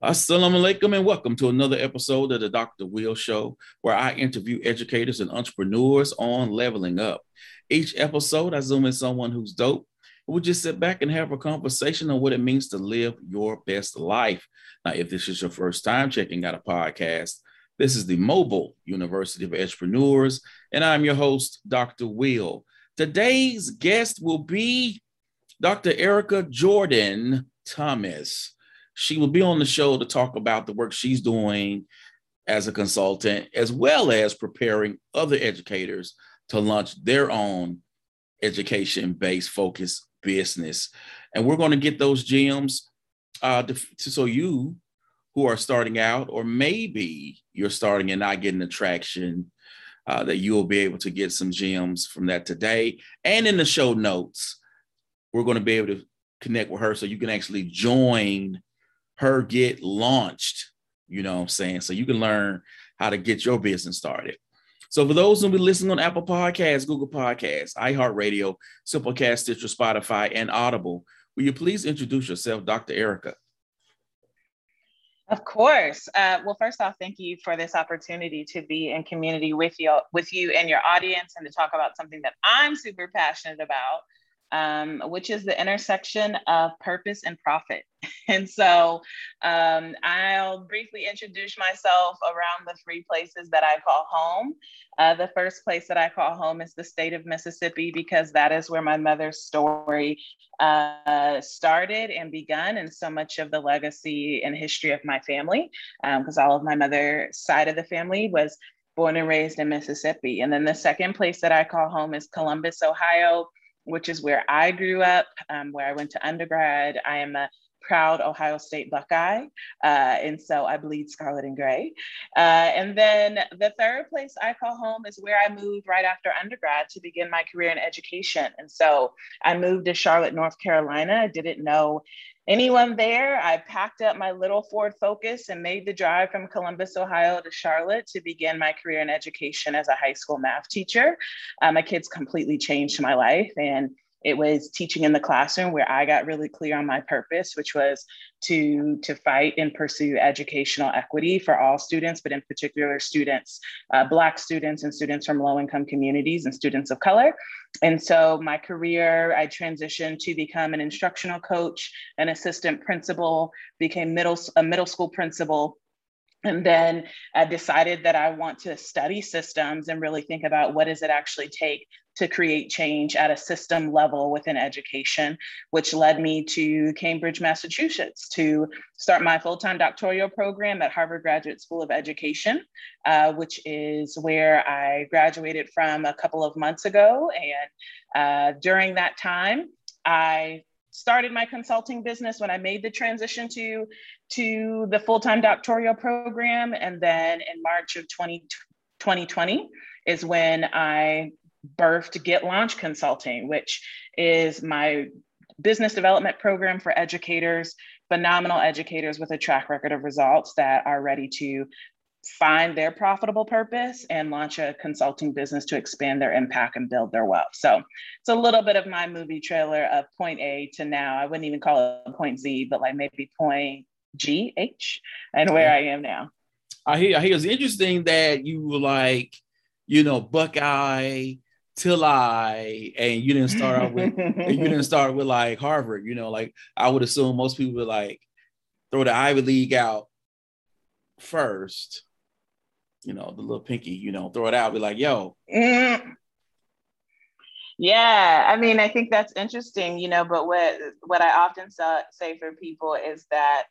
Assalamu alaikum and welcome to another episode of the Dr. Will Show, where I interview educators and entrepreneurs on leveling up. Each episode, I zoom in someone who's dope. We'll just sit back and have a conversation on what it means to live your best life. Now, if this is your first time checking out a podcast, this is the Mobile University of Entrepreneurs, and I'm your host, Dr. Will. Today's guest will be Dr. Erica Jordan Thomas. She will be on the show to talk about the work she's doing as a consultant, as well as preparing other educators to launch their own education based focus business. And we're going to get those gems uh, to, to, so you who are starting out, or maybe you're starting and not getting the traction, uh, that you will be able to get some gems from that today. And in the show notes, we're going to be able to connect with her so you can actually join her get launched. You know what I'm saying? So you can learn how to get your business started. So for those who be listening on Apple Podcasts, Google Podcasts, iHeartRadio, Simplecast, Stitcher, Spotify, and Audible, will you please introduce yourself, Dr. Erica? Of course. Uh, well, first off, thank you for this opportunity to be in community with you, with you and your audience, and to talk about something that I'm super passionate about, um, which is the intersection of purpose and profit. And so um, I'll briefly introduce myself around the three places that I call home. Uh, the first place that I call home is the state of Mississippi because that is where my mother's story uh, started and begun, and so much of the legacy and history of my family, because um, all of my mother's side of the family was born and raised in Mississippi. And then the second place that I call home is Columbus, Ohio which is where I grew up, um, where I went to undergrad. I am a proud Ohio State Buckeye. Uh, and so I bleed scarlet and gray. Uh, and then the third place I call home is where I moved right after undergrad to begin my career in education. And so I moved to Charlotte, North Carolina. I didn't know anyone there. I packed up my little Ford Focus and made the drive from Columbus, Ohio to Charlotte to begin my career in education as a high school math teacher. Uh, my kids completely changed my life. And it was teaching in the classroom where I got really clear on my purpose, which was to, to fight and pursue educational equity for all students, but in particular students, uh, Black students and students from low income communities and students of color. And so my career, I transitioned to become an instructional coach, an assistant principal, became middle, a middle school principal, and then I decided that I want to study systems and really think about what does it actually take to create change at a system level within education, which led me to Cambridge, Massachusetts to start my full-time doctoral program at Harvard Graduate School of Education, uh, which is where I graduated from a couple of months ago. And uh, during that time, I started my consulting business when I made the transition to, to the full-time doctoral program. And then in March of 20, 2020 is when I birthed Get Launch Consulting, which is my business development program for educators, phenomenal educators with a track record of results that are ready to find their profitable purpose and launch a consulting business to expand their impact and build their wealth. So it's a little bit of my movie trailer of point A to now. I wouldn't even call it point Z, but like maybe point G H and where I am now. I hear, I hear it's interesting that you were like, you know, Buckeye till I and you didn't start out with you didn't start with like Harvard, you know, like I would assume most people would like throw the Ivy League out first you know, the little pinky, you know, throw it out, be like, yo. Mm. Yeah, I mean, I think that's interesting, you know, but what what I often say for people is that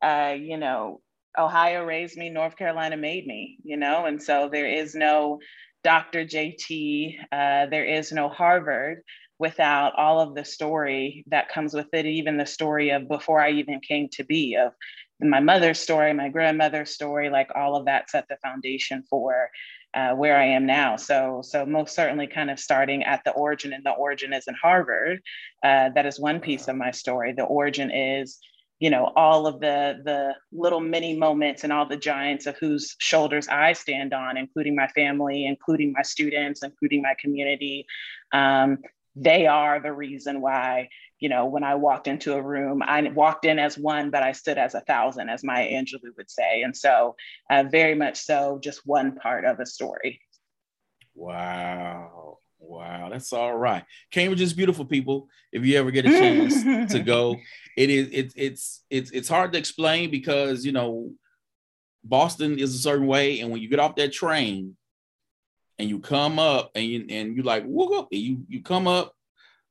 uh, you know, Ohio raised me, North Carolina made me, you know, and so there is no Dr. JT, uh, there is no Harvard without all of the story that comes with it, even the story of before I even came to be, of my mother's story, my grandmother's story, like all of that set the foundation for uh, where I am now. So, so most certainly, kind of starting at the origin, and the origin is in Harvard. Uh, that is one piece of my story. The origin is, you know, all of the the little mini moments and all the giants of whose shoulders I stand on, including my family, including my students, including my community. Um, they are the reason why you know, when I walked into a room, I walked in as one, but I stood as a thousand, as Maya Angelou would say. And so, uh, very much so, just one part of a story. Wow. Wow, that's all right. Cambridge is beautiful, people. If you ever get a chance to go, it is it, it's it's it's hard to explain because you know Boston is a certain way, and when you get off that train and you come up and you and you like whoop, you you come up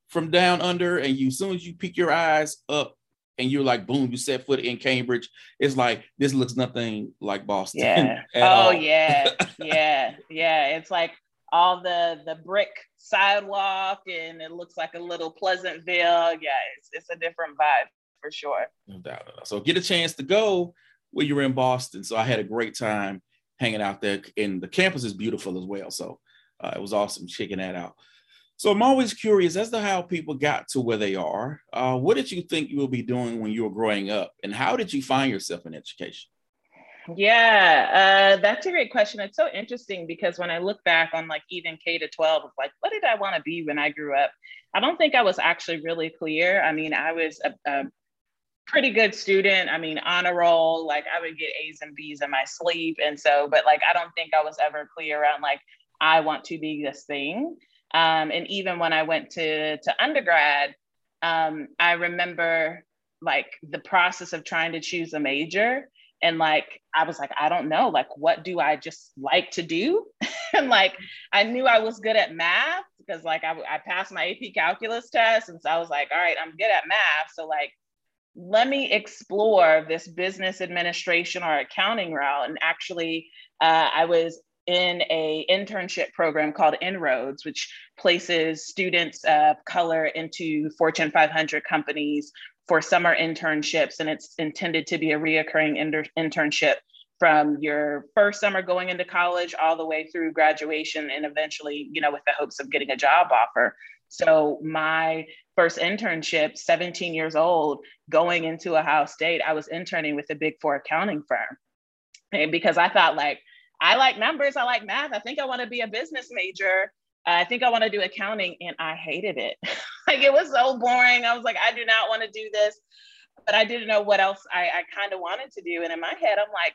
from down under, and you as soon as you peek your eyes up and you're like boom, you set foot in Cambridge, it's like this looks nothing like Boston. Yeah. oh all. yeah, yeah, yeah. It's like all the the brick sidewalk and it looks like a little Pleasantville. Yeah, it's, it's a different vibe for sure. No doubt. So get a chance to go when you're in Boston. So I had a great time hanging out there, and the campus is beautiful as well. So uh, it was awesome checking that out. So I'm always curious as to how people got to where they are. Uh, what did you think you would be doing when you were growing up, and how did you find yourself in education? Yeah, uh, that's a great question. It's so interesting because when I look back on like even K to 12, of like, what did I want to be when I grew up? I don't think I was actually really clear. I mean, I was a, a pretty good student. I mean, honor roll, like I would get A's and B's in my sleep. And so, but like, I don't think I was ever clear around like, I want to be this thing. Um, and even when I went to, to undergrad, um, I remember like the process of trying to choose a major and like i was like i don't know like what do i just like to do? And like i knew i was good at math because like I, I passed my ap calculus test and so i was like all right i'm good at math. So like let me explore this business administration or accounting route and actually uh, i was in a internship program called inroads which places students of color into fortune 500 companies for summer internships, and it's intended to be a reoccurring inter- internship from your first summer going into college all the way through graduation and eventually, you know, with the hopes of getting a job offer. So my first internship, 17 years old, going into Ohio State, I was interning with a big four accounting firm. And because I thought like, I like numbers, I like math, I think I want to be a business major. I think I want to do accounting and I hated it. like it was so boring. I was like, I do not want to do this. But I didn't know what else I, I kind of wanted to do. And in my head, I'm like,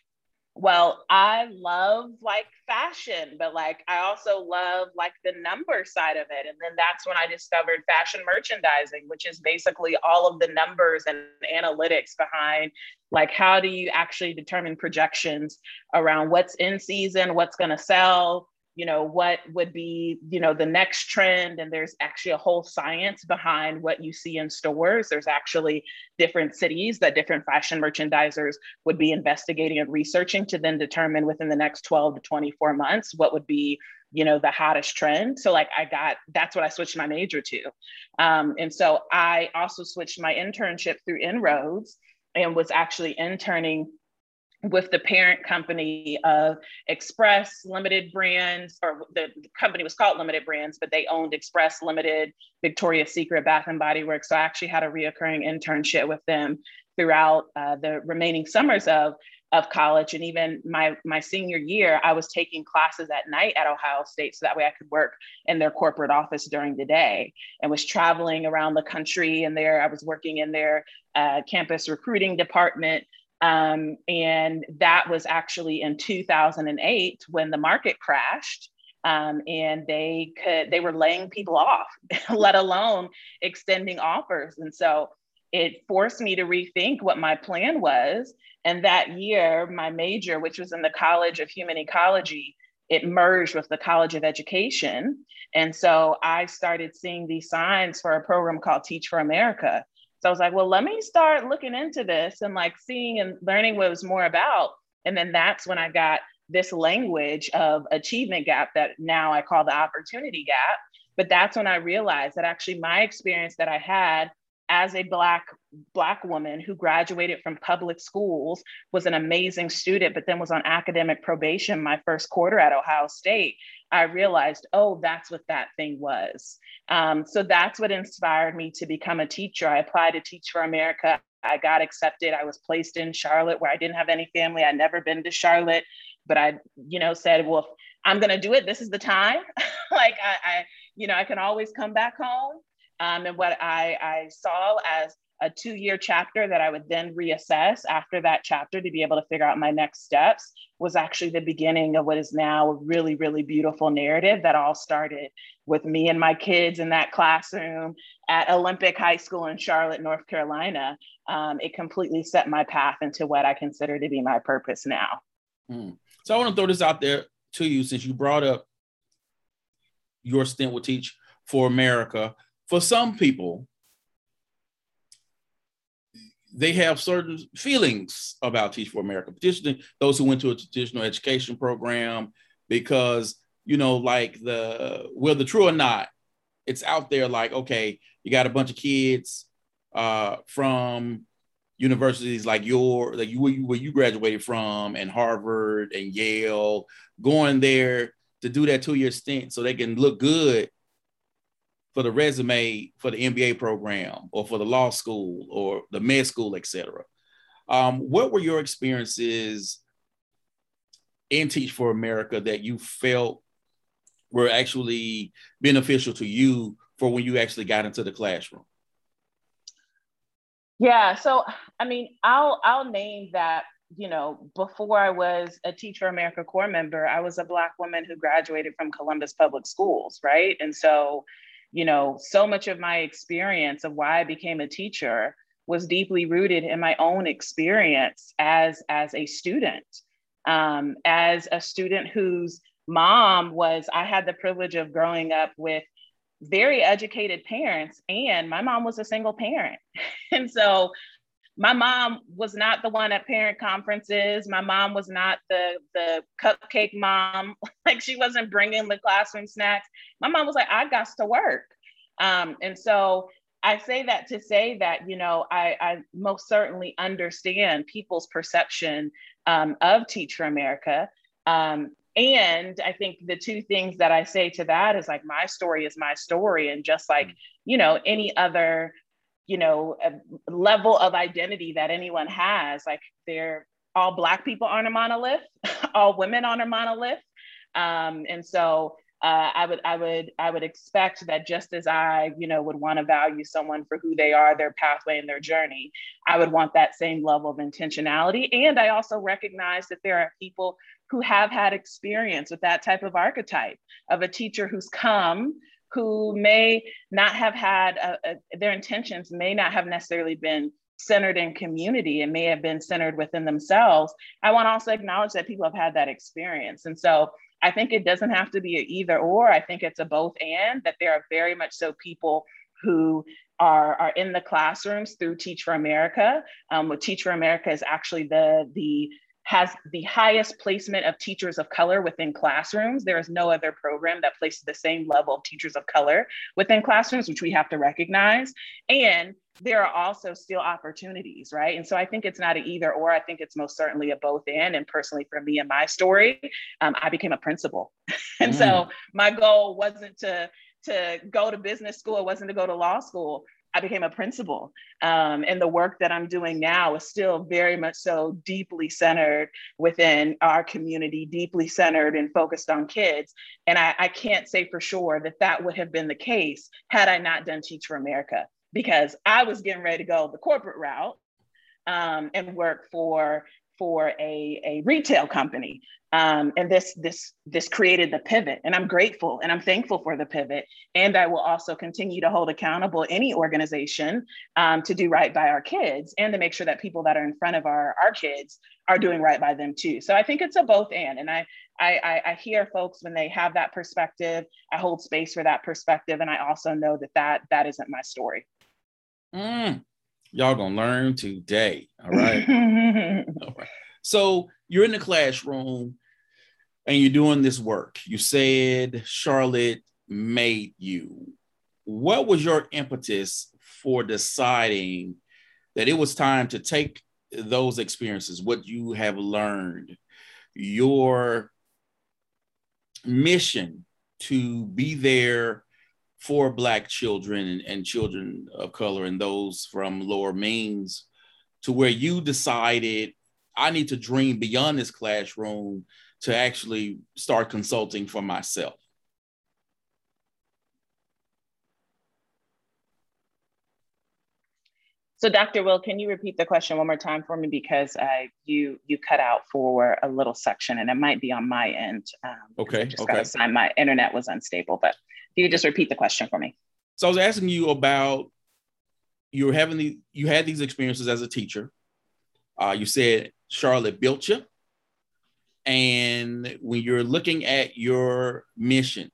well, I love like fashion, but like I also love like the number side of it. And then that's when I discovered fashion merchandising, which is basically all of the numbers and analytics behind like how do you actually determine projections around what's in season, what's going to sell, you know what would be you know the next trend and there's actually a whole science behind what you see in stores. There's actually different cities that different fashion merchandisers would be investigating and researching to then determine within the next 12 to 24 months what would be you know the hottest trend. So like i got that's what i switched my major to. Um, and so i also switched my internship through inroads and was actually interning with the parent company of Express Limited Brands, or the company was called Limited Brands, but they owned Express Limited, Victoria's Secret, Bath and Body Works. So I actually had a reoccurring internship with them throughout uh, the remaining summers of of college. And even my my senior year i was taking classes at night at ohio state so that way i could work in their corporate office during the day and was traveling around the country and there. I was working in their uh, campus recruiting department um, and that was actually in 2008 when the market crashed. Um, and they could they were laying people off, let alone extending offers. And so it forced me to rethink what my plan was. And that year, my major, which was in the College of Human Ecology, it merged with the College of Education. And so I started seeing these signs for a program called Teach for America. So I was like, well, let me start looking into this and like seeing and learning what it was more about. And then that's when I got this language of achievement gap that now I call the opportunity gap. But that's when I realized that actually my experience that I had as a black black woman who graduated from public schools was an amazing student but then was on academic probation my first quarter at ohio state i realized oh that's what that thing was. Um, so that's what inspired me to become a teacher. I applied to teach for america. I got accepted. I was placed in charlotte where i didn't have any family. I'd never been to charlotte but i you know said well i'm going to do it. This is the time. Like I, I you know i can always come back home. Um, and what I, I saw as a two year chapter that I would then reassess after that chapter to be able to figure out my next steps was actually the beginning of what is now a really, really beautiful narrative that all started with me and my kids in that classroom at Olympic High School in Charlotte, North Carolina. Um, it completely set my path into what I consider to be my purpose now. Mm. So I want to throw this out there to you since you brought up your stint with Teach for America. For some people, they have certain feelings about Teach for America, particularly those who went to a traditional education program, because you know, like the whether true or not, it's out there. Like, okay, you got a bunch of kids uh, from universities like your like you where you graduated from, and Harvard and Yale, going there to do that two year stint so they can look good for the resume for the MBA program or for the law school or the med school, etc. Um, what were your experiences in Teach for America that you felt were actually beneficial to you for when you actually got into the classroom? Yeah, so I mean, I'll I'll name that you know, before I was a Teach for America Corps member, I was a Black woman who graduated from Columbus Public Schools, right? And so you know, so much of my experience of why I became a teacher was deeply rooted in my own experience as as a student, um, as a student whose mom was. I had the privilege of growing up with very educated parents, and my mom was a single parent, and so my mom was not the one at parent conferences. My mom was not the the cupcake mom. like she wasn't bringing the classroom snacks. My mom was like, I got to work. Um, and so I say that to say that, you know, I, I most certainly understand people's perception um, of Teach for America. Um, and I think the two things that I say to that is like, my story is my story. And just like, you know, any other you know a level of identity that anyone has like they're all black people on a monolith all women on a monolith um, and so uh, I would I would I would expect that just as I you know would want to value someone for who they are, their pathway and their journey, I would want that same level of intentionality. And I also recognize that there are people who have had experience with that type of archetype of a teacher who's come who may not have had a, a, their intentions may not have necessarily been centered in community. And may have been centered within themselves. I want to also acknowledge that people have had that experience. And so i think it doesn't have to be an either or. I think it's a both and that there are very much so people who are, are in the classrooms through teach for america. Um, teach for america is actually the the has the highest placement of teachers of color within classrooms. There is no other program that places the same level of teachers of color within classrooms, which we have to recognize. And there are also still opportunities, right? And so I think it's not an either or, I think it's most certainly a both and. And personally, for me and my story, um, I became a principal. and mm. so my goal wasn't to to go to business school, it wasn't to go to law school. I became a principal. Um, and the work that I'm doing now is still very much so deeply centered within our community, deeply centered and focused on kids. And I, I can't say for sure that that would have been the case had I not done Teach for America, because I was getting ready to go the corporate route um, and work for for a, a retail company um, and this this this created the pivot and i'm grateful and i'm thankful for the pivot and i will also continue to hold accountable any organization um, to do right by our kids and to make sure that people that are in front of our, our kids are doing right by them too. So i think it's a both and and I, I i hear folks when they have that perspective i hold space for that perspective and i also know that that that isn't my story. Mm, y'all gonna learn today all right? All right. So you're in the classroom and you're doing this work. You said Charlotte made you. What was your impetus for deciding that it was time to take those experiences, what you have learned, your mission to be there for Black children and, children of color and those from lower means, to where you decided, I need to dream beyond this classroom to actually start consulting for myself? So, Dr. Will, can you repeat the question one more time for me because uh, you you cut out for a little section, and it might be on my end. Um, okay. just okay. Sign, my internet was unstable, but if you could just repeat the question for me. So I was asking you about you were having the you had these experiences as a teacher. Uh, you said Charlotte built you, and when you're looking at your mission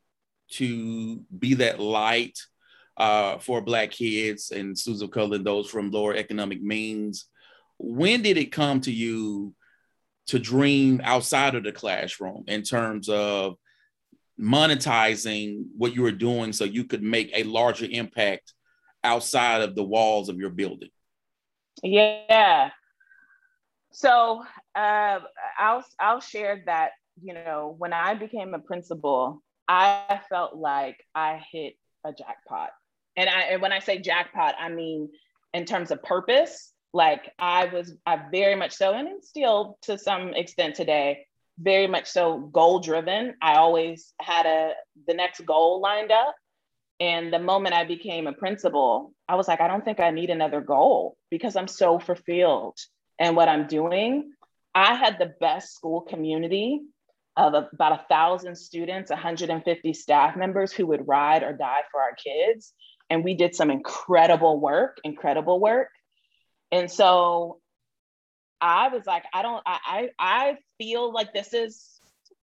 to be that light uh, for Black kids and students of color and those from lower economic means. When did it come to you to dream outside of the classroom in terms of monetizing what you were doing so you could make a larger impact outside of the walls of your building? Yeah. So uh, I'll I'll share that you know when I became a principal, I felt like I hit a jackpot and I and when I say jackpot, I mean in terms of purpose. Like I was, I very much so, and still to some extent today, very much so goal driven. I always had a the next goal lined up. And the moment I became a principal, I was like, I don't think I need another goal because I'm so fulfilled and what I'm doing. I had the best school community of about a thousand students, 150 staff members who would ride or die for our kids and we did some incredible work, incredible work. And so I was like, I don't, I, I, I feel like this is,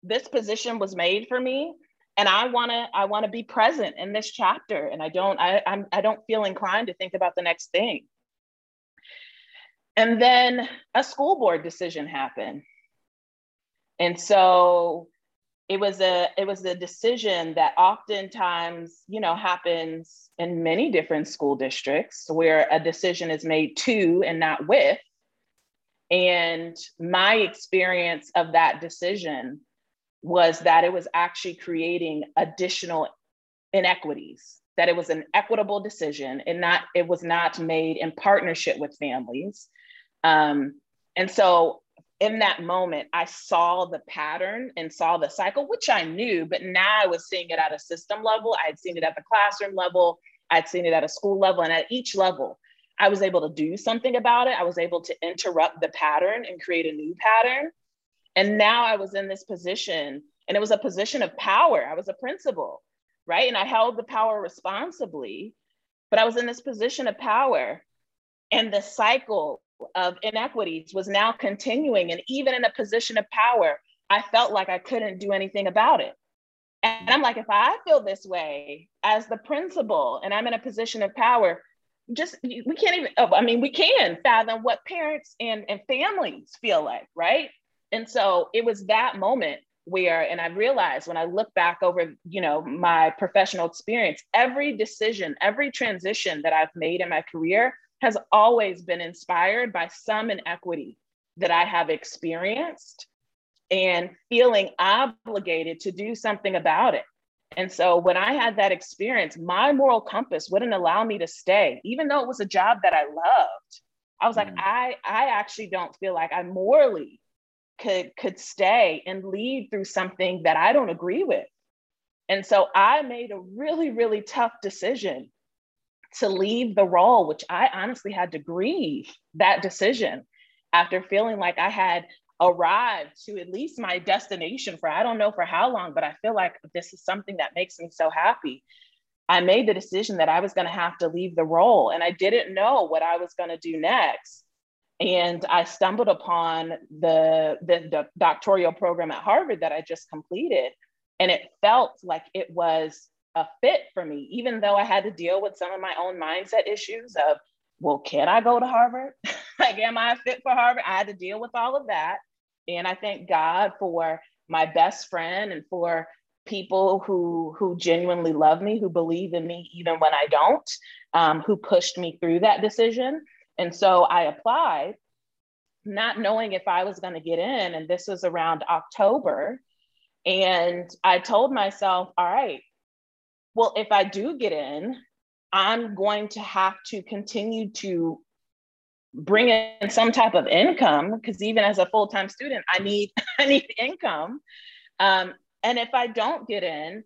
this position was made for me and I want to, I want to be present in this chapter. And I don't, I, I'm, I don't feel inclined to think about the next thing. And then a school board decision happened. And so it was a it was a decision that oftentimes you know happens in many different school districts where a decision is made to and not with and my experience of that decision was that it was actually creating additional inequities that it was an equitable decision and not it was not made in partnership with families um, and so in that moment, I saw the pattern and saw the cycle, which I knew, but now I was seeing it at a system level. I had seen it at the classroom level, I'd seen it at a school level, and at each level, I was able to do something about it. I was able to interrupt the pattern and create a new pattern. And now I was in this position, and it was a position of power. I was a principal, right? And I held the power responsibly, but I was in this position of power. And the cycle of inequities was now continuing. And even in a position of power, I felt like I couldn't do anything about it. And I'm like, if I feel this way as the principal and I'm in a position of power, just we can't even, oh, I mean, we can fathom what parents and, and families feel like, right? And so it was that moment where, and I realized when I look back over, you know, my professional experience, every decision, every transition that I've made in my career has always been inspired by some inequity that I have experienced and feeling obligated to do something about it. And so when I had that experience, my moral compass wouldn't allow me to stay, even though it was a job that I loved. I was like, mm. I, I actually don't feel like I morally could could stay and lead through something that I don't agree with. And so I made a really, really tough decision to leave the role, which I honestly had to grieve that decision after feeling like I had arrived to at least my destination for I don't know for how long, but I feel like this is something that makes me so happy. I made the decision that I was going to have to leave the role and I didn't know what I was going to do next. And I stumbled upon the, the, the doctoral program at Harvard that I just completed. And it felt like it was a fit for me, even though I had to deal with some of my own mindset issues of, well, can I go to Harvard? like, am I fit for Harvard? I had to deal with all of that. And I thank God for my best friend and for people who who genuinely love me, who believe in me even when I don't, um, who pushed me through that decision. And so I applied, not knowing if I was going to get in. And this was around October. And I told myself, all right, well, if I do get in, I'm going to have to continue to bring in some type of income because even as a full-time student, I need I need income. Um, and if I don't get in,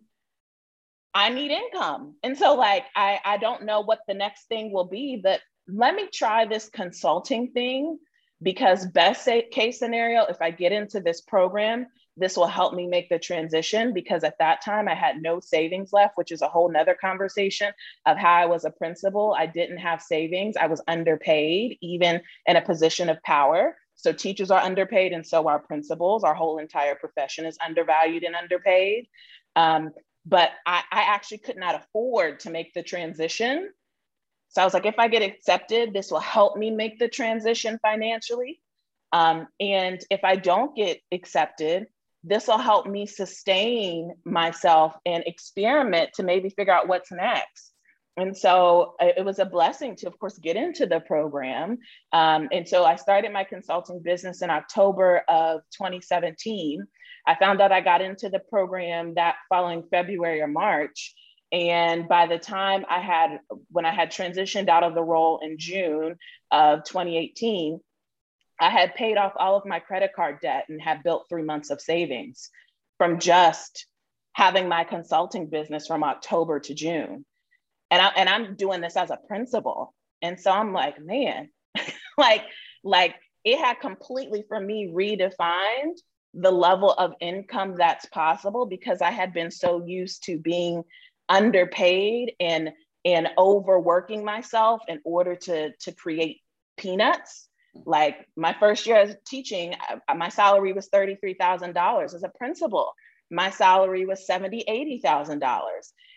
I need income. And so like I, I don't know what the next thing will be, but let me try this consulting thing because best case scenario, if I get into this program, this will help me make the transition because at that time I had no savings left, which is a whole nother conversation of how I was a principal. I didn't have savings. I was underpaid, even in a position of power. So teachers are underpaid and so are principals. Our whole entire profession is undervalued and underpaid. Um, but I, I actually could not afford to make the transition. So I was like, if I get accepted, this will help me make the transition financially. Um, and if I don't get accepted, this will help me sustain myself and experiment to maybe figure out what's next. And so uh, it was a blessing to, of course, get into the program. Um, and so I started my consulting business in October of 2017. I found out I got into the program that following February or March. And by the time I had, when I had transitioned out of the role in June of 2018, I had paid off all of my credit card debt and had built three months of savings from just having my consulting business from October to June. And, I, and I'm doing this as a principal. And so I'm like, man, like, like it had completely for me redefined the level of income that's possible because I had been so used to being underpaid and and overworking myself in order to to create peanuts like my first year as teaching, my salary was $33,000 as a principal. My salary was $70,000, $80,000.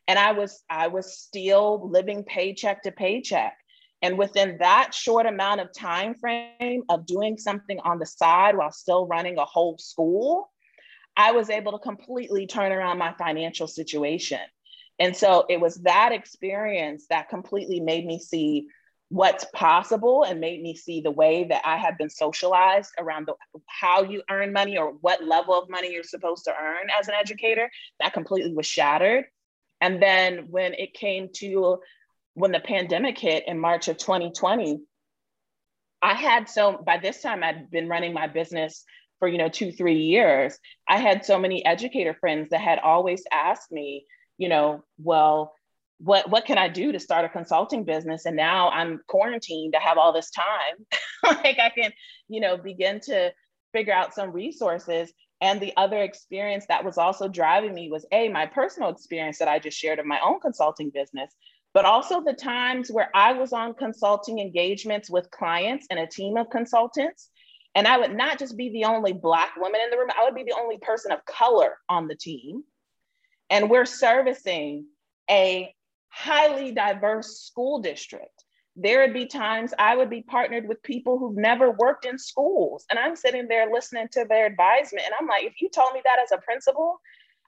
And I was, I was still living paycheck to paycheck. And within that short amount of time frame of doing something on the side while still running a whole school, I was able to completely turn around my financial situation. And so it was that experience that completely made me see what's possible and made me see the way that I have been socialized around the, how you earn money or what level of money you're supposed to earn as an educator. That completely was shattered. And then when it came to when the pandemic hit in March of 2020, I had so by this time I'd been running my business for you know two three years. I had so many educator friends that had always asked me, you know, well, what what can I do to start a consulting business? And now I'm quarantined. I have all this time. like I can, you know, begin to figure out some resources. And the other experience that was also driving me was a my personal experience that I just shared of my own consulting business, but also the times where I was on consulting engagements with clients and a team of consultants. And I would not just be the only Black woman in the room, I would be the only person of color on the team. And we're servicing a highly diverse school district. There would be times I would be partnered with people who've never worked in schools. And I'm sitting there listening to their advisement. And I'm like, if you told me that as a principal,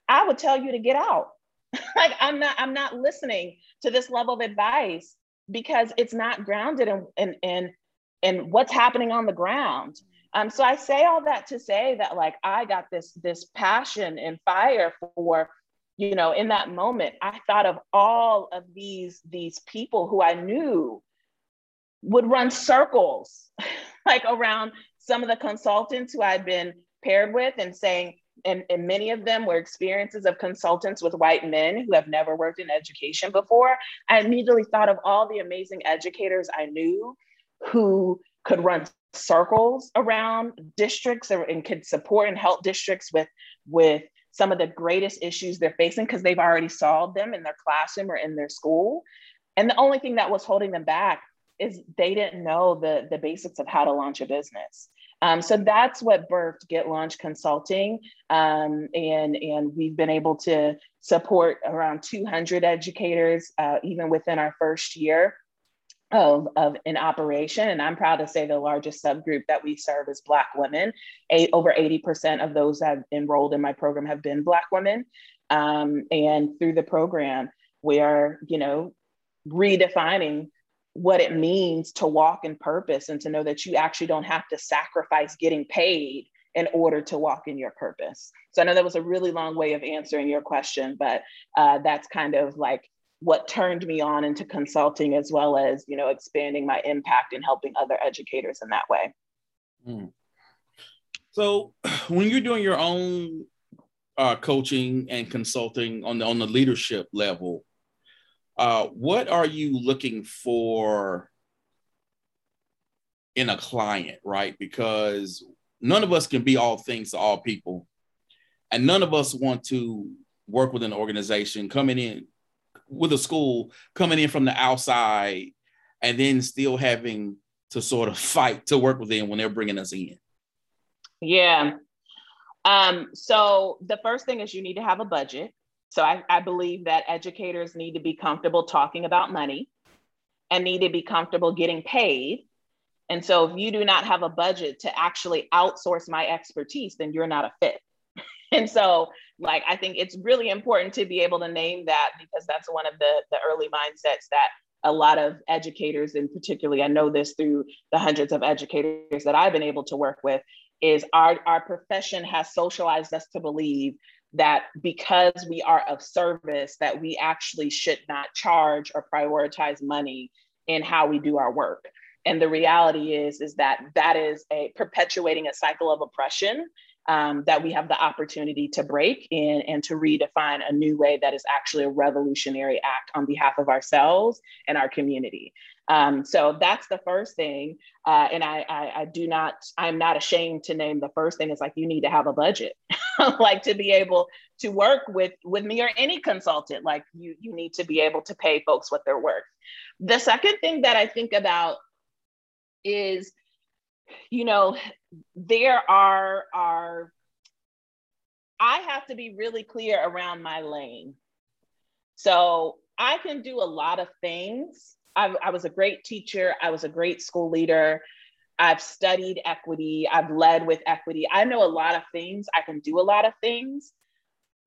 I would tell you to get out. like I'm not, I'm not listening to this level of advice because it's not grounded in, in, in, in what's happening on the ground. Um, so I say all that to say that like I got this this passion and fire for you know in that moment i thought of all of these these people who i knew would run circles like around some of the consultants who i'd been paired with and saying and, and many of them were experiences of consultants with white men who have never worked in education before. I immediately thought of all the amazing educators i knew who could run circles around districts and could support and help districts with with some of the greatest issues they're facing because they've already solved them in their classroom or in their school. And the only thing that was holding them back is they didn't know the, the basics of how to launch a business. Um, so that's what birthed Get Launch Consulting. Um, and, and we've been able to support around 200 educators, uh, even within our first year of, of an operation. And I'm proud to say the largest subgroup that we serve is Black women. A, over 80% of those that have enrolled in my program have been Black women. Um, and through the program, we are, you know, redefining what it means to walk in purpose and to know that you actually don't have to sacrifice getting paid in order to walk in your purpose. So I know that was a really long way of answering your question, but uh, that's kind of like what turned me on into consulting as well as you know expanding my impact and helping other educators in that way mm. so when you're doing your own uh, coaching and consulting on the on the leadership level uh, what are you looking for in a client, right? Because none of us can be all things to all people. And none of us want to work with an organization coming in with a school coming in from the outside and then still having to sort of fight to work with them when they're bringing us in. Yeah. Um, so the first thing is you need to have a budget. So I, I believe that educators need to be comfortable talking about money and need to be comfortable getting paid. And so if you do not have a budget to actually outsource my expertise, then you're not a fit. and so like I think it's really important to be able to name that because that's one of the the early mindsets that a lot of educators and particularly I know this through the hundreds of educators that I've been able to work with is our our profession has socialized us to believe that because we are of service that we actually should not charge or prioritize money in how we do our work. And the reality is is that that is a perpetuating a cycle of oppression um, that we have the opportunity to break in and to redefine a new way that is actually a revolutionary act on behalf of ourselves and our community. Um, so that's the first thing. Uh, and I, I, I, do not, I'm not ashamed to name the first thing is like, you need to have a budget, like to be able to work with, with me or any consultant, like you, you need to be able to pay folks what they're worth. The second thing that I think about is you know, there are are I have to be really clear around my lane. So I can do a lot of things. I, I was a great teacher. I was a great school leader. I've studied equity. I've led with equity. I know a lot of things. I can do a lot of things,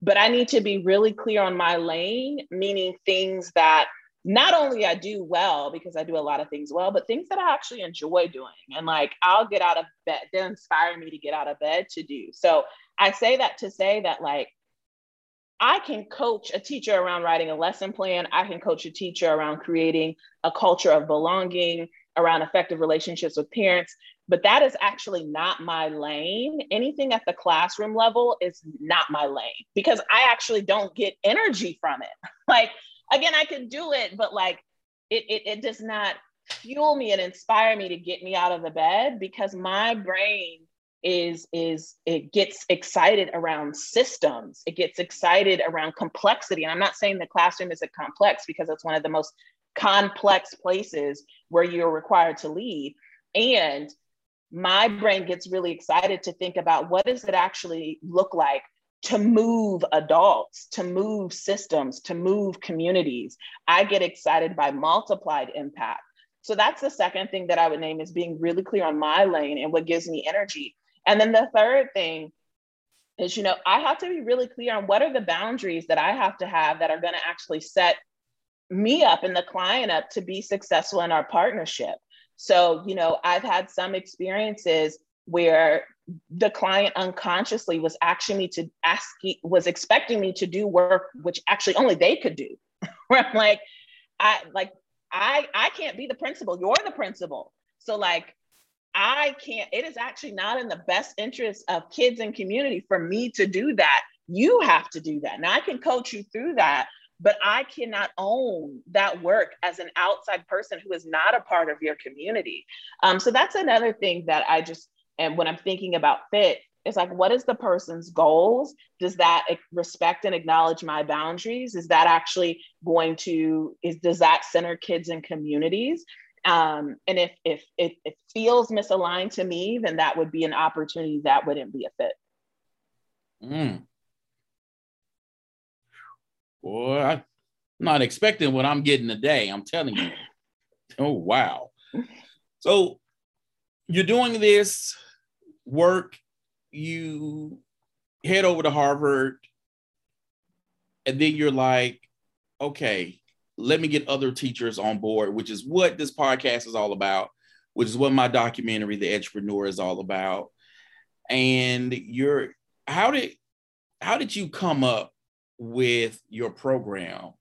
but I need to be really clear on my lane, meaning things that not only I do well because I do a lot of things well, but things that I actually enjoy doing. And like I'll get out of bed, they inspire me to get out of bed to do. So I say that to say that like I can coach a teacher around writing a lesson plan. I can coach a teacher around creating a culture of belonging, around effective relationships with parents. But that is actually not my lane. Anything at the classroom level is not my lane because I actually don't get energy from it. like again, I could do it, but like it, it, it does not fuel me and inspire me to get me out of the bed because my brain is is it gets excited around systems. It gets excited around complexity. And i'm not saying the classroom is a complex because it's one of the most complex places where you're required to lead. And my brain gets really excited to think about what does it actually look like to move adults, to move systems, to move communities. I get excited by multiplied impact. So that's the second thing that I would name is being really clear on my lane and what gives me energy. And then the third thing is, you know, I have to be really clear on what are the boundaries that I have to have that are going to actually set me up and the client up to be successful in our partnership. So, you know, I've had some experiences where the client unconsciously was asking me to ask was expecting me to do work which actually only they could do. Where i'm like i like i i can't be the principal you're the principal. So like i can't it is actually not in the best interest of kids and community for me to do that. You have to do that. Now i can coach you through that but I cannot own that work as an outside person who is not a part of your community. Um, so that's another thing that I just and when I'm thinking about fit, it's like, what is the person's goals? Does that respect and acknowledge my boundaries? Is that actually going to, is does that center kids and communities? Um, and if, if, if it feels misaligned to me, then that would be an opportunity that wouldn't be a fit. Mm. Boy, I'm not expecting what I'm getting today. I'm telling you. Oh, wow. So you're doing this work, you head over to Harvard, and then you're like, okay, let me get other teachers on board, which is what this podcast is all about, which is what my documentary, The Entrepreneur, is all about. And you're how did how did you come up with your program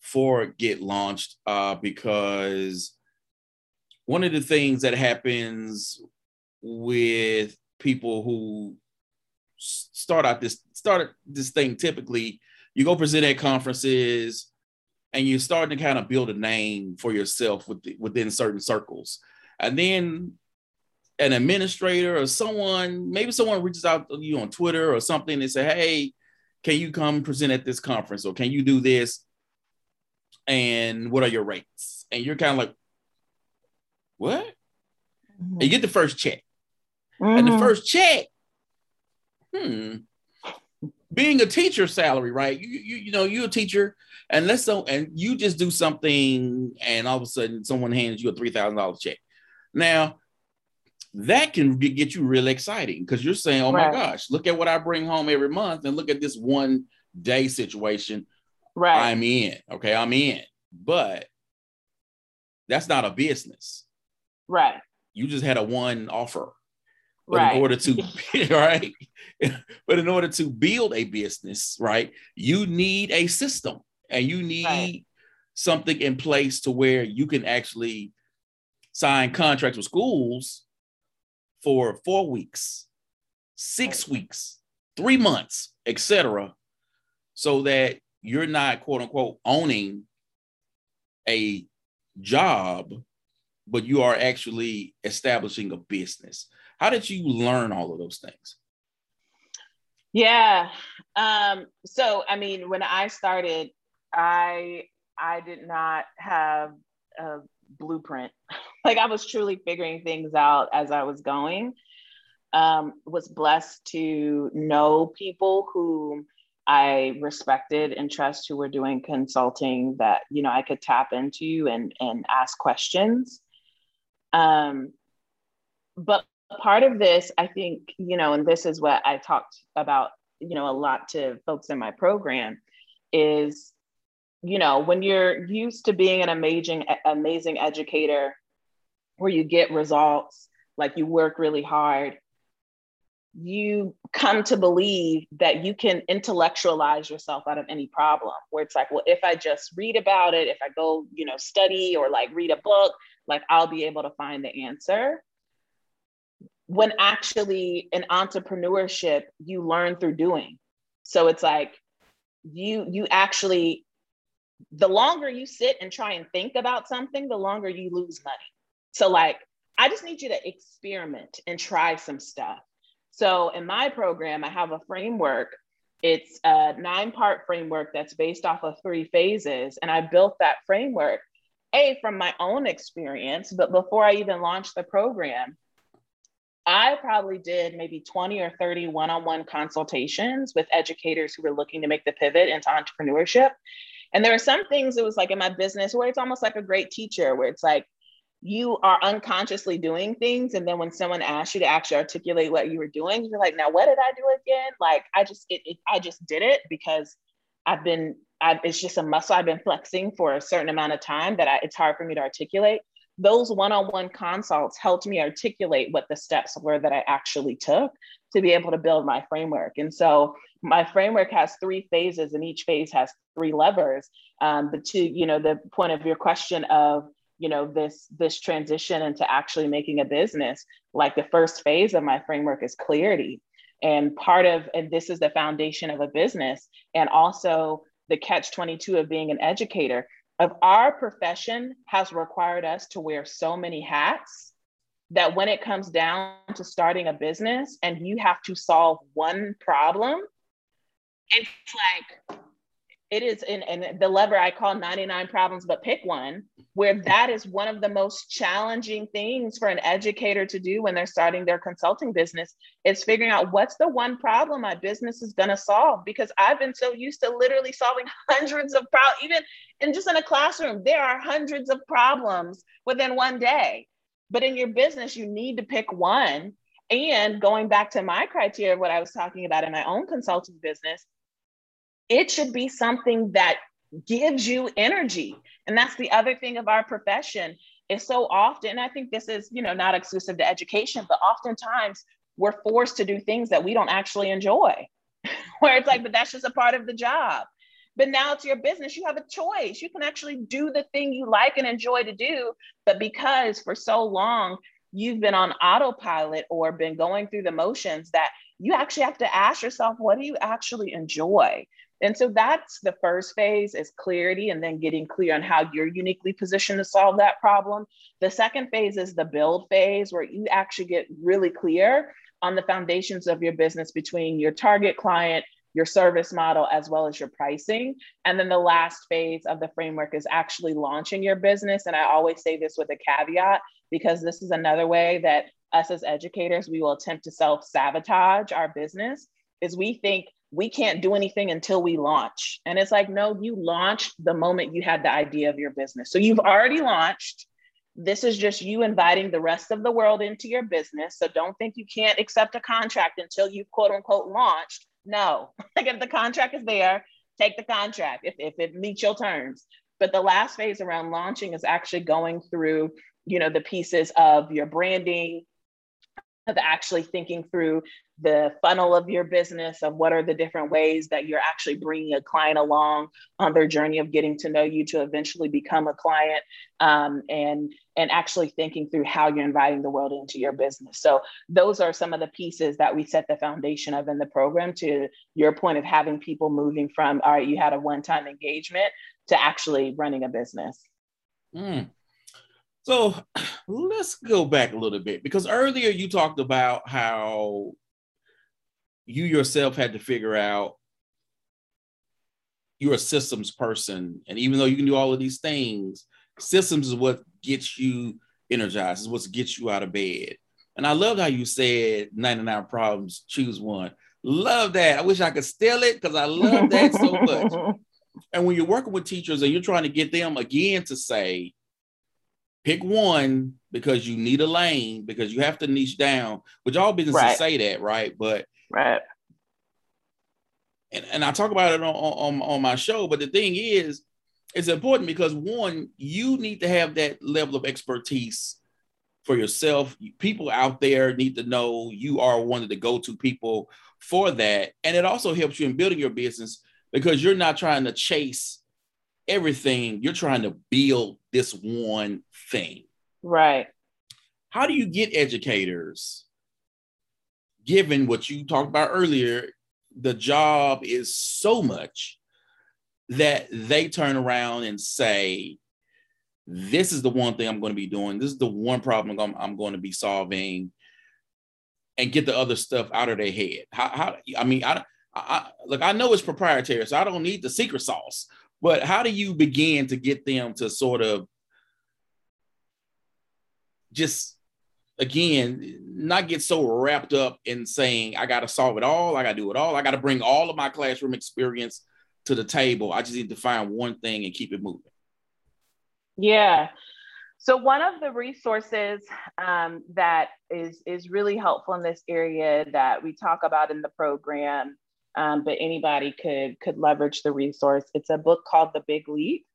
for Get Launched? Uh, because one of the things that happens with people who start out this start this thing typically you go present at conferences and you're starting to kind of build a name for yourself with, within certain circles and then an administrator or someone, maybe someone reaches out to you on Twitter or something and say, Hey, can you come present at this conference or can you do this? And what are your rates? And you're kind of like, what? Mm-hmm. And you get the first check. Mm-hmm. And the mm-hmm. first check, hmm, being a teacher salary, right? You, you, you know, you're a teacher, and let's so and you just do something, and all of a sudden someone hands you a three thousand dollar check. Now, that can get you really exciting because you're saying, "Oh right. my gosh, look at what I bring home every month, and look at this one day situation. Right, I'm in. Okay, I'm in. But that's not a business. Right. You just had a one offer. But right. in order to right, but in order to build a business, right, you need a system and you need right. something in place to where you can actually sign contracts with schools for four weeks, six weeks, three months, etc., so that you're not quote unquote owning a job, but you are actually establishing a business. How did you learn all of those things? Yeah. Um, so I mean, when I started, I I did not have a blueprint. like I was truly figuring things out as I was going. Um, was blessed to know people who I respected and trust who were doing consulting that you know I could tap into and and ask questions. Um, but part of this, I think, you know, and this is what I talked about, you know, a lot to folks in my program, is, you know, when you're used to being an amazing, amazing educator, where you get results, like you work really hard, you come to believe that you can intellectualize yourself out of any problem where it's like well if i just read about it if i go you know study or like read a book like i'll be able to find the answer when actually in entrepreneurship you learn through doing so it's like you you actually the longer you sit and try and think about something the longer you lose money so like i just need you to experiment and try some stuff so in my program, I have a framework. It's a nine part framework that's based off of three phases. And I built that framework, A, from my own experience. But before I even launched the program, I probably did maybe 20 or 30 one on one consultations with educators who were looking to make the pivot into entrepreneurship. And there are some things it was like in my business where it's almost like a great teacher, where it's like, you are unconsciously doing things and then when someone asks you to actually articulate what you were doing you're like now what did i do again like i just it, it i just did it because i've been I've, it's just a muscle i've been flexing for a certain amount of time that I, it's hard for me to articulate those one-on-one consults helped me articulate what the steps were that i actually took to be able to build my framework. And so my framework has three phases and each phase has three levers. Um, but to you know the point of your question of you know this this transition into actually making a business like the first phase of my framework is clarity. And part of and this is the foundation of a business and also the catch 22 of being an educator of our profession has required us to wear so many hats that when it comes down to starting a business and you have to solve one problem it's like it is in, the lever I call 99 problems, but pick one, where that is one of the most challenging things for an educator to do when they're starting their consulting business is figuring out what's the one problem my business is going to solve. Because I've been so used to literally solving hundreds of problems, even in just in a classroom, there are hundreds of problems within one day. But in your business, you need to pick one. And going back to my criteria, of what I was talking about in my own consulting business, it should be something that gives you energy. And that's the other thing of our profession is so often, I think this is, you know, not exclusive to education, but oftentimes we're forced to do things that we don't actually enjoy. Where it's like, but that's just a part of the job. But now it's your business. You have a choice. You can actually do the thing you like and enjoy to do. But because for so long you've been on autopilot or been going through the motions, that you actually have to ask yourself, what do you actually enjoy? And so that's the first phase is clarity and then getting clear on how you're uniquely positioned to solve that problem. The second phase is the build phase where you actually get really clear on the foundations of your business between your target client, your service model, as well as your pricing. And then the last phase of the framework is actually launching your business. And I always say this with a caveat because this is another way that us as educators, we will attempt to self sabotage our business is we think we can't do anything until we launch. And it's like, no, you launched the moment you had the idea of your business. So you've already launched. This is just you inviting the rest of the world into your business. So don't think you can't accept a contract until you quote unquote launched. No, like if the contract is there, take the contract if, if it meets your terms. But the last phase around launching is actually going through, you know, the pieces of your branding, of actually thinking through the funnel of your business of what are the different ways that you're actually bringing a client along on their journey of getting to know you to eventually become a client um, and and actually thinking through how you're inviting the world into your business so those are some of the pieces that we set the foundation of in the program to your point of having people moving from all right you had a one-time engagement to actually running a business mm. So let's go back a little bit because earlier you talked about how you yourself had to figure out you're a systems person. And even though you can do all of these things, systems is what gets you energized, is what gets you out of bed. And I love how you said 99 problems, choose one. Love that. I wish I could steal it because I love that so much. And when you're working with teachers and you're trying to get them again to say, pick one because you need a lane because you have to niche down, which all businesses right. say that, right? But right. And, and I talk about it on, on, on my show, but the thing is, it's important because one, you need to have that level of expertise for yourself. People out there need to know you are one of the go-to people for that. And it also helps you in building your business because you're not trying to chase everything. You're trying to build this one thing. Right. How do you get educators, given what you talked about earlier, the job is so much that they turn around and say, this is the one thing I'm going to be doing. This is the one problem I'm, I'm going to be solving and get the other stuff out of their head. How, how I mean, I, I, look, I know it's proprietary, so I don't need the secret sauce, but how do you begin to get them to sort of just again not get so wrapped up in saying I got to solve it all, I got to do it all, I got to bring all of my classroom experience to the table. I just need to find one thing and keep it moving. Yeah. So one of the resources um, that is is really helpful in this area that we talk about in the program um, but anybody could could leverage the resource. It's a book called The Big Leap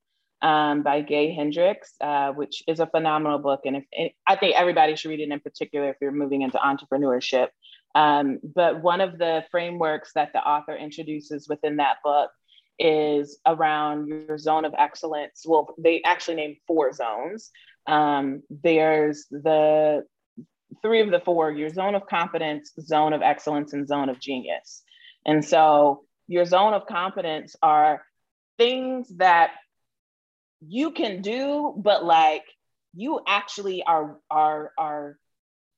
um, by Gay Hendricks, uh, which is a phenomenal book, and if I think everybody should read it in particular if you're moving into entrepreneurship. Um, but one of the frameworks that the author introduces within that book is around your zone of excellence. Well, they actually name four zones. Um, there's the three of the four your zone of competence, zone of excellence, and zone of genius. And so your zone of competence are things that you can do, but like you actually are are are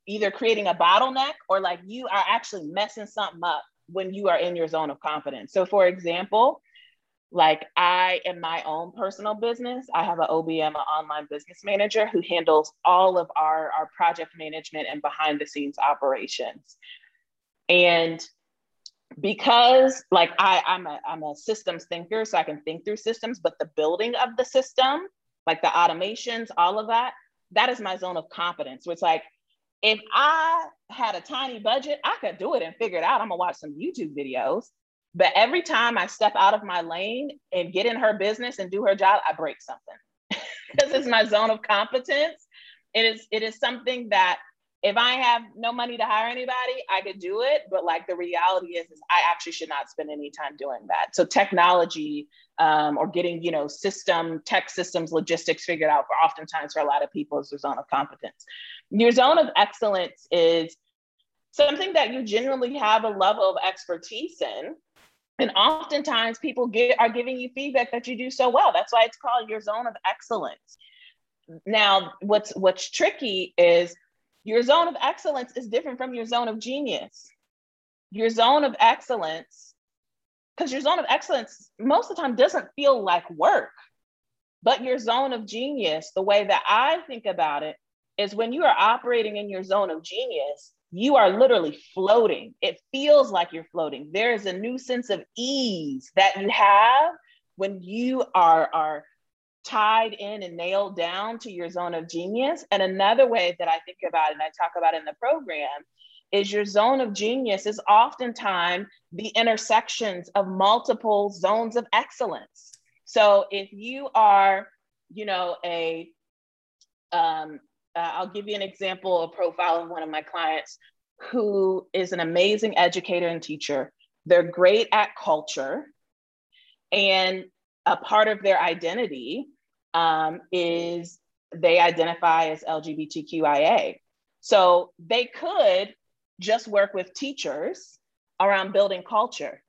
either creating a bottleneck or like you are actually messing something up when you are in your zone of confidence. So for example, like I in my own personal business, I have an OBM, an online business manager who handles all of our, our project management and behind the scenes operations. And because like I, I'm a I'm a systems thinker, so I can think through systems, but the building of the system, like the automations, all of that, that is my zone of competence. Which like if I had a tiny budget, I could do it and figure it out. I'm gonna watch some YouTube videos. But every time I step out of my lane and get in her business and do her job, I break something because it's my zone of competence. It is it is something that if I have no money to hire anybody, I could do it. But like the reality is, is I actually should not spend any time doing that. So technology um, or getting, you know, system, tech systems, logistics figured out for oftentimes for a lot of people is their zone of competence. Your zone of excellence is something that you generally have a level of expertise in. And oftentimes people get, are giving you feedback that you do so well. That's why it's called your zone of excellence. Now, what's what's tricky is your zone of excellence is different from your zone of genius. Your zone of excellence, because your zone of excellence most of the time doesn't feel like work. But your zone of genius, the way that I think about it, is when you are operating in your zone of genius, you are literally floating. It feels like you're floating. There is a new sense of ease that you have when you are, are tied in and nailed down to your zone of genius. And another way that I think about it, and I talk about in the program, is your zone of genius is oftentimes the intersections of multiple zones of excellence. So if you are, you know, a um, uh, I'll give you an example, a profile of one of my clients who is an amazing educator and teacher. They're great at culture, and a part of their identity um, is they identify as LGBTQIA. So they could just work with teachers around building culture,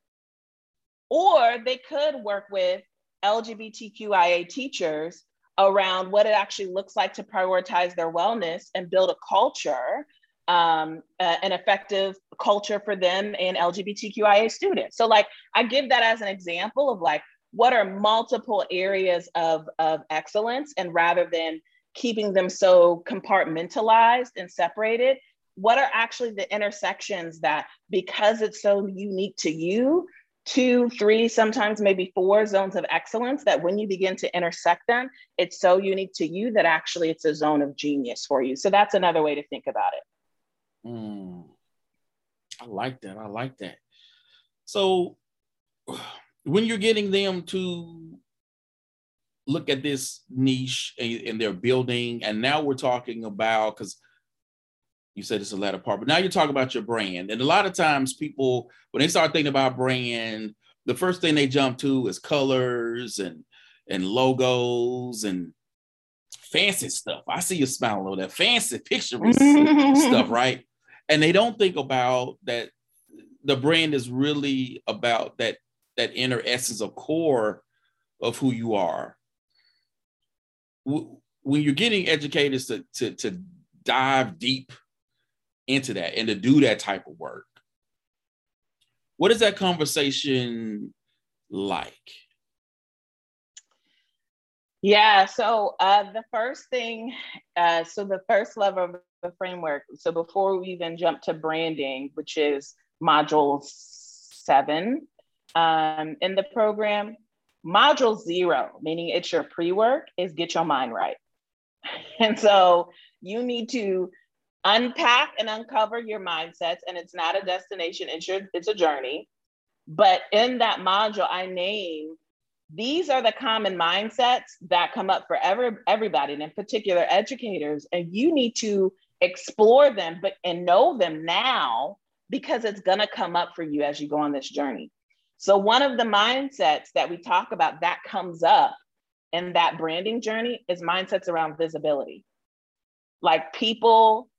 or they could work with LGBTQIA teachers around what it actually looks like to prioritize their wellness and build a culture, um, uh, an effective culture for them and LGBTQIA students. So, like, I give that as an example of like, what are multiple areas of, of excellence? And rather than keeping them so compartmentalized and separated, what are actually the intersections that, because it's so unique to you, two, three, sometimes maybe four zones of excellence that when you begin to intersect them, it's so unique to you that actually it's a zone of genius for you. So that's another way to think about it. Mm, I like that. I like that. So when you're getting them to look at this niche and they're building, and now we're talking about because you said it's a latter part, but now you're talking about your brand. And a lot of times people, when they start thinking about brand, the first thing they jump to is colors and and logos and fancy stuff. I see you smiling over that fancy picture stuff, right? And they don't think about that the brand is really about that that inner essence of core of who you are. When you're getting educators to, to, to dive deep into that and to do that type of work. What is that conversation like? Yeah, so uh, the first thing, uh, so the first level of the framework, so before we even jump to branding, which is module seven um, in the program, module zero, meaning it's your pre work, is get your mind right. And so you need to unpack and uncover your mindsets and it's not a destination it's your it's a journey but in that module i name these are the common mindsets that come up for every, everybody and in particular educators and you need to explore them but and know them now because it's going to come up for you as you go on this journey so one of the mindsets that we talk about that comes up in that branding journey is mindsets around visibility like people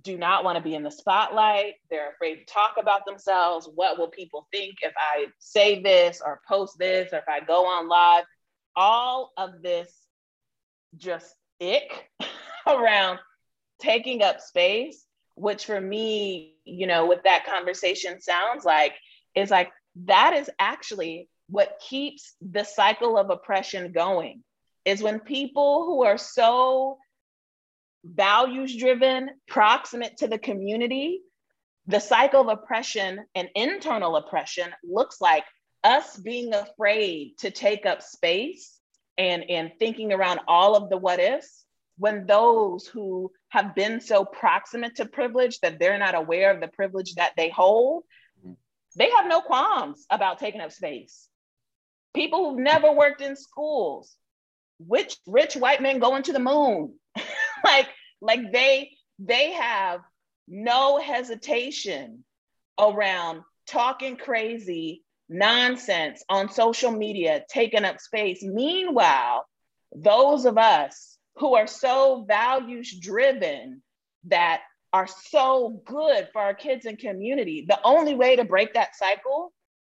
do not want to be in the spotlight. They're afraid to talk about themselves. What will people think if I say this or post this or if I go on live? All of this just ick around taking up space, which for me, you know, what that conversation sounds like is like that is actually what keeps the cycle of oppression going is when people who are so values driven, proximate to the community, the cycle of oppression and internal oppression looks like us being afraid to take up space and, and thinking around all of the what ifs when those who have been so proximate to privilege that they're not aware of the privilege that they hold, they have no qualms about taking up space. People who've never worked in schools, which rich white men going to the moon? like like they they have no hesitation around talking crazy nonsense on social media taking up space meanwhile those of us who are so values driven that are so good for our kids and community the only way to break that cycle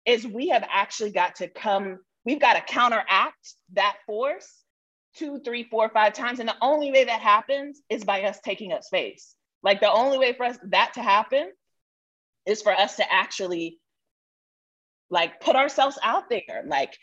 is we have actually got to come, we've got to counteract that force two, three, four, five times. And the only way that happens is by us taking up space. Like the only way for us that to happen is for us to actually like put ourselves out there, like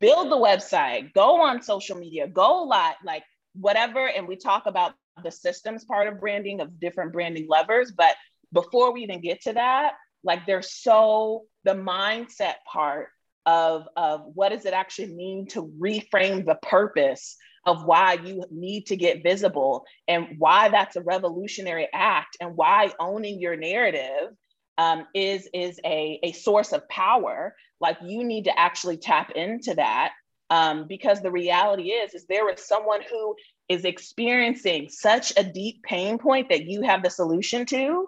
build the website, go on social media, go live, like whatever. And we talk about the systems part of branding of different branding levers. But before we even get to that, like there's so the mindset part of, of what does it actually mean to reframe the purpose of why you need to get visible and why that's a revolutionary act and why owning your narrative um, is is a, a source of power like you need to actually tap into that um, because the reality is is there is someone who is experiencing such a deep pain point that you have the solution to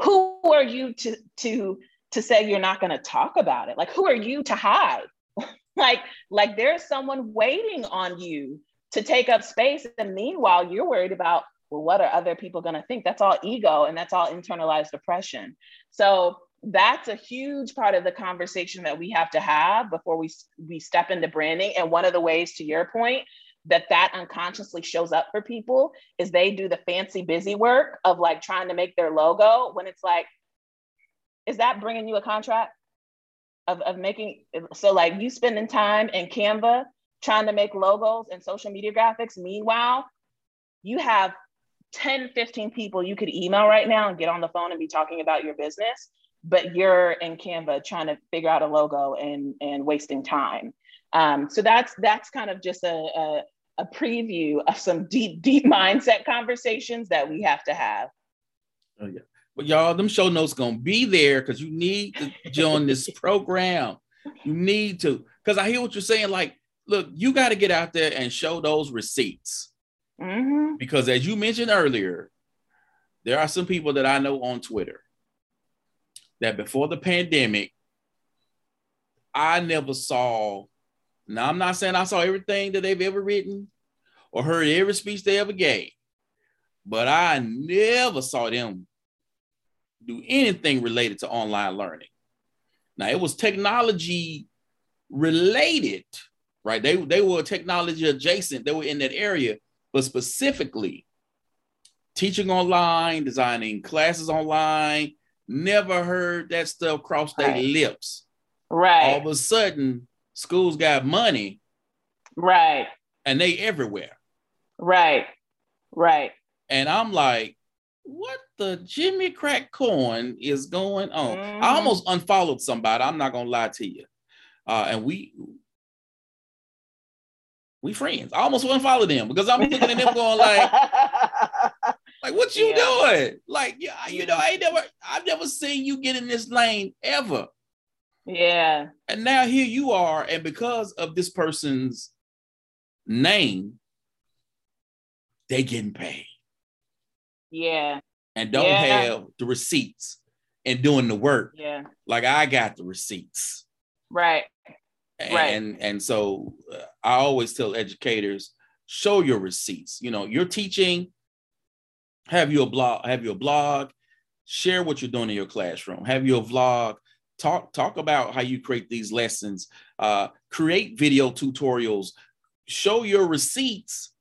who are you to to to say you're not going to talk about it? Like who are you to hide? Like like there's someone waiting on you to take up space and meanwhile you're worried about well what are other people going to think? That's all ego and that's all internalized depression. So that's a huge part of the conversation that we have to have before we we step into branding. And one of the ways to your point that that unconsciously shows up for people is they do the fancy busy work of like trying to make their logo when it's like is that bringing you a contract? Of, of making so like you spending time in canva trying to make logos and social media graphics. Meanwhile you have 10 15 people you could email right now and get on the phone and be talking about your business but you're in canva trying to figure out a logo and and wasting time um, so that's that's kind of just a, a, a preview of some deep deep mindset conversations that we have to have. Oh yeah, but y'all, them show notes gonna be there because you need to join this program. You need to because I hear what you're saying. Like, look, you got to get out there and show those receipts. Mm-hmm. Because as you mentioned earlier, there are some people that I know on Twitter that before the pandemic, I never saw now, I'm not saying I saw everything that they've ever written or heard every speech they ever gave, but I never saw them do anything related to online learning. Now, it was technology related, right? They, they were technology adjacent, they were in that area, but specifically teaching online, designing classes online, never heard that stuff cross right. their lips. Right. All of a sudden, schools got money. Right. And they everywhere. Right. Right. And I'm like, what the Jimmy Crack Corn is going on? Mm. I mm-hmm. almost unfollowed somebody. I'm not gonna lie to you. Uh, and we we friends. I almost unfollowed them because I'm looking at them going like, like what you yeah. doing? Like, yeah, you know, I never, I've never seen you get in this lane ever. Yeah. And now here you are, and because of this person's name, they getting paid. Yeah. And don't yeah. have the receipts and doing the work. Yeah. Like I got the receipts. Right. And, right. and and so uh, I always tell educators show your receipts. You know, you're teaching have your blog have your blog share what you're doing in your classroom have your vlog talk talk about how you create these lessons uh, create video tutorials show your receipts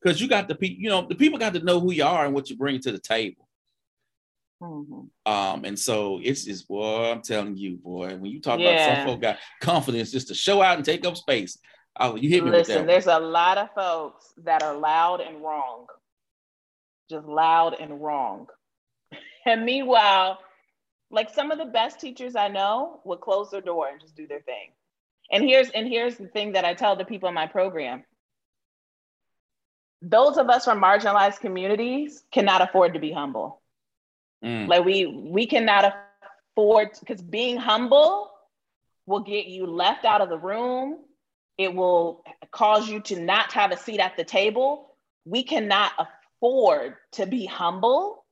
because you got the people you know the people got to know who you are and what you bring to the table mm-hmm. um and so it's just boy i'm telling you boy when you talk yeah. about some folk got confidence just to show out and take up space oh you hit me listen there's a lot of folks that are loud and wrong just loud and wrong and meanwhile like some of the best teachers I know would close their door and just do their thing. And here's and here's the thing that I tell the people in my program. Those of us from marginalized communities cannot afford to be humble. Mm. Like we we cannot afford because being humble will get you left out of the room. It will cause you to not have a seat at the table. We cannot afford to be humble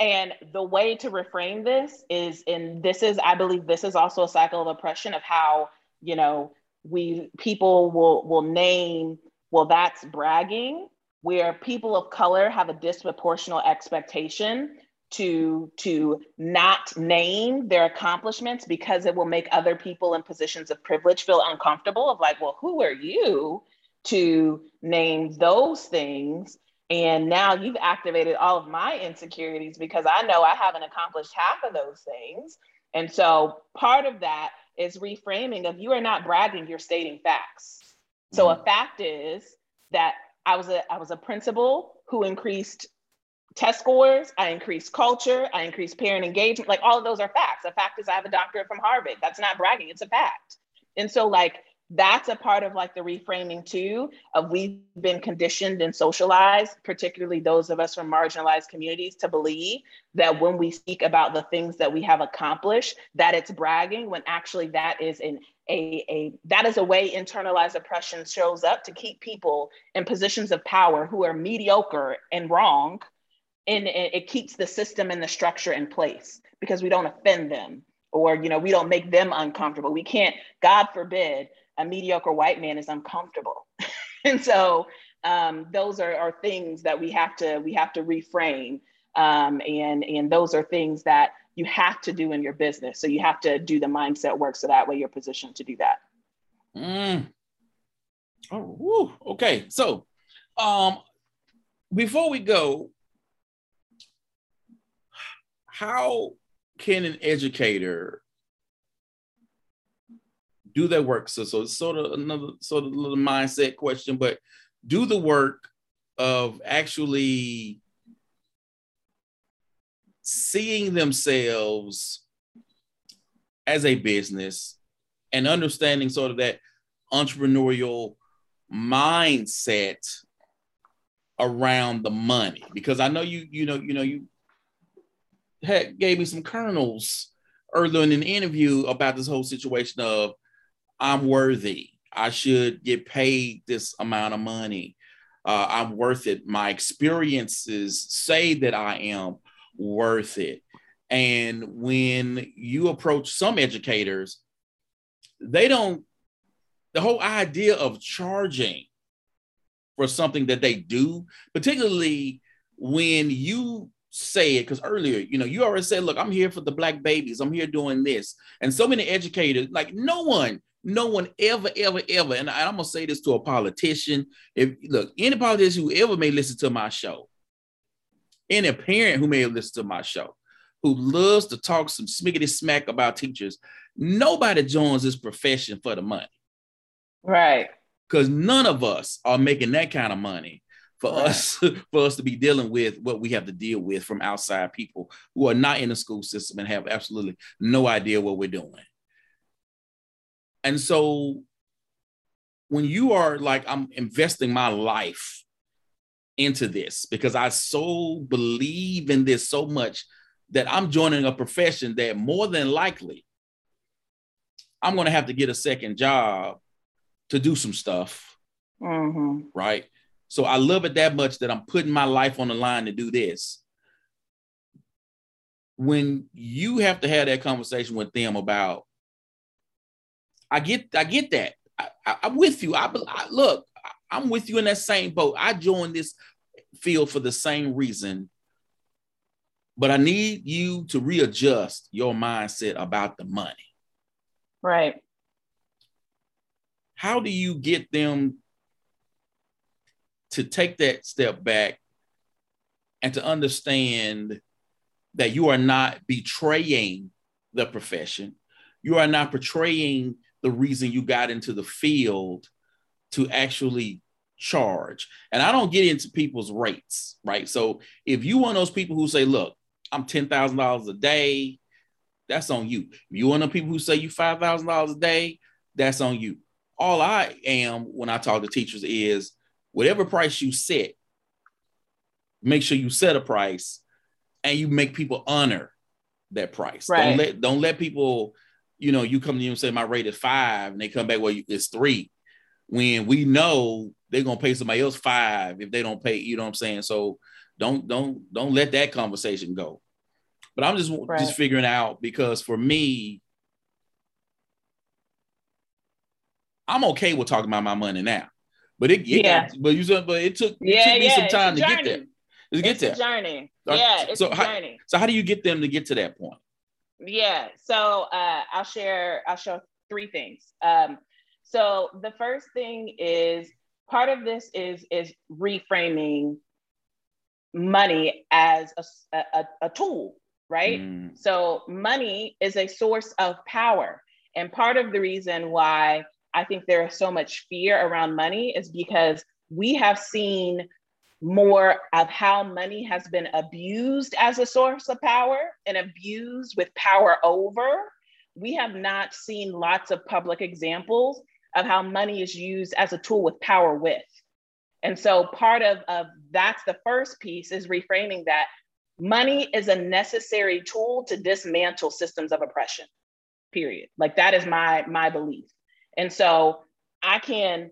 and the way to reframe this is, and this is, I believe, this is also a cycle of oppression of how you know we people will will name, well, that's bragging, where people of color have a disproportional expectation to to not name their accomplishments because it will make other people in positions of privilege feel uncomfortable of like well who are you to name those things and now you've activated all of my insecurities because i know i haven't accomplished half of those things and so part of that is reframing of you are not bragging you're stating facts so a mm-hmm. fact is that i was a i was a principal who increased test scores, I increased culture, I increased parent engagement. Like all of those are facts. A fact is I have a doctorate from Harvard. That's not bragging, it's a fact. And so like that's a part of like the reframing too of we've been conditioned and socialized particularly those of us from marginalized communities to believe that when we speak about the things that we have accomplished that it's bragging when actually that is an a, a that is a way internalized oppression shows up to keep people in positions of power who are mediocre and wrong and it keeps the system and the structure in place because we don't offend them or you know we don't make them uncomfortable. We can't god forbid a mediocre white man is uncomfortable. And so um, those are, are things that we have to we have to reframe. Um, and and those are things that you have to do in your business. So you have to do the mindset work so that way you're positioned to do that. Mm. oh whew. okay. So um before we go how can an educator do their work? So, so it's sort of another sort of little mindset question, but do the work of actually seeing themselves as a business and understanding sort of that entrepreneurial mindset around the money because i know you you know you know you had gave me some kernels earlier in an interview about this whole situation of I'm worthy. I should get paid this amount of money. Uh, I'm worth it. My experiences say that I am worth it. And when you approach some educators, they don't, the whole idea of charging for something that they do, particularly when you say it because earlier, you know, you already said, look, I'm here for the black babies. I'm here doing this. And so many educators, like no one, no one ever, ever, ever, and I'm gonna say this to a politician. If look, any politician who ever may listen to my show, any parent who may listen to my show, who loves to talk some smiggity smack about teachers, nobody joins this profession for the money. Right. Because none of us are making that kind of money for right. us for us to be dealing with what we have to deal with from outside people who are not in the school system and have absolutely no idea what we're doing. And so when you are like I'm investing my life into this because I so believe in this so much that I'm joining a profession that more than likely I'm going to have to get a second job to do some stuff. Mm-hmm. Right. So I love it that much that I'm putting my life on the line to do this. When you have to have that conversation with them about, I get, I get that. I, am with you. I, I look, I'm with you in that same boat. I joined this field for the same reason, but I need you to readjust your mindset about the money. Right. How do you get them to take that step back and to understand that you are not betraying the profession. You are not portraying the reason you got into the field to actually charge. And I don't get into people's rates, right? So if you one of those people who say, look, I'm $10,000 a day, that's on you. If you one of the people who say you $5,000 a day, that's on you. All I am when I talk to teachers is whatever price you set, make sure you set a price and you make people honor that price. Right. Don't let don't let people, you know, you come to you and say my rate is five, and they come back well it's three, when we know they're gonna pay somebody else five if they don't pay. You know what I'm saying? So don't don't don't let that conversation go. But I'm just right. just figuring out because for me, I'm okay with talking about my money now. But it, it yeah. got, but you said, but it took, yeah, it took me yeah, some time to get there. Let's it's get a journey. Yeah, it's so a how, journey. So how do you get them to get to that point? Yeah. So uh, I'll share. I'll show three things. Um, so the first thing is part of this is is reframing money as a, a, a tool, right? Mm. So money is a source of power. And part of the reason why I think there is so much fear around money is because we have seen more of how money has been abused as a source of power and abused with power over. We have not seen lots of public examples of how money is used as a tool with power with. And so part of, of that's the first piece is reframing that money is a necessary tool to dismantle systems of oppression, period. Like that is my my belief. And so I can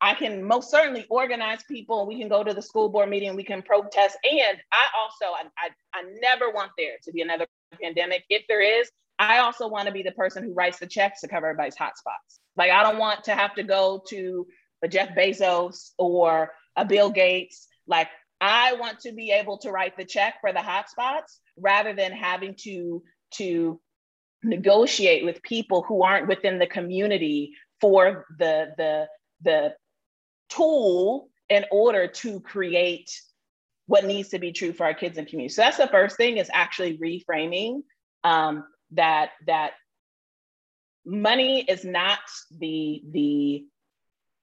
I can most certainly organize people. We can go to the school board meeting. We can protest. And I also, I, I, I never want there to be another pandemic. If there is, I also want to be the person who writes the checks to cover everybody's hotspots. Like I don't want to have to go to a Jeff Bezos or a Bill Gates. Like I want to be able to write the check for the hotspots rather than having to to negotiate with people who aren't within the community for the the the tool in order to create what needs to be true for our kids and community. So that's the first thing is actually reframing um, that that money is not the the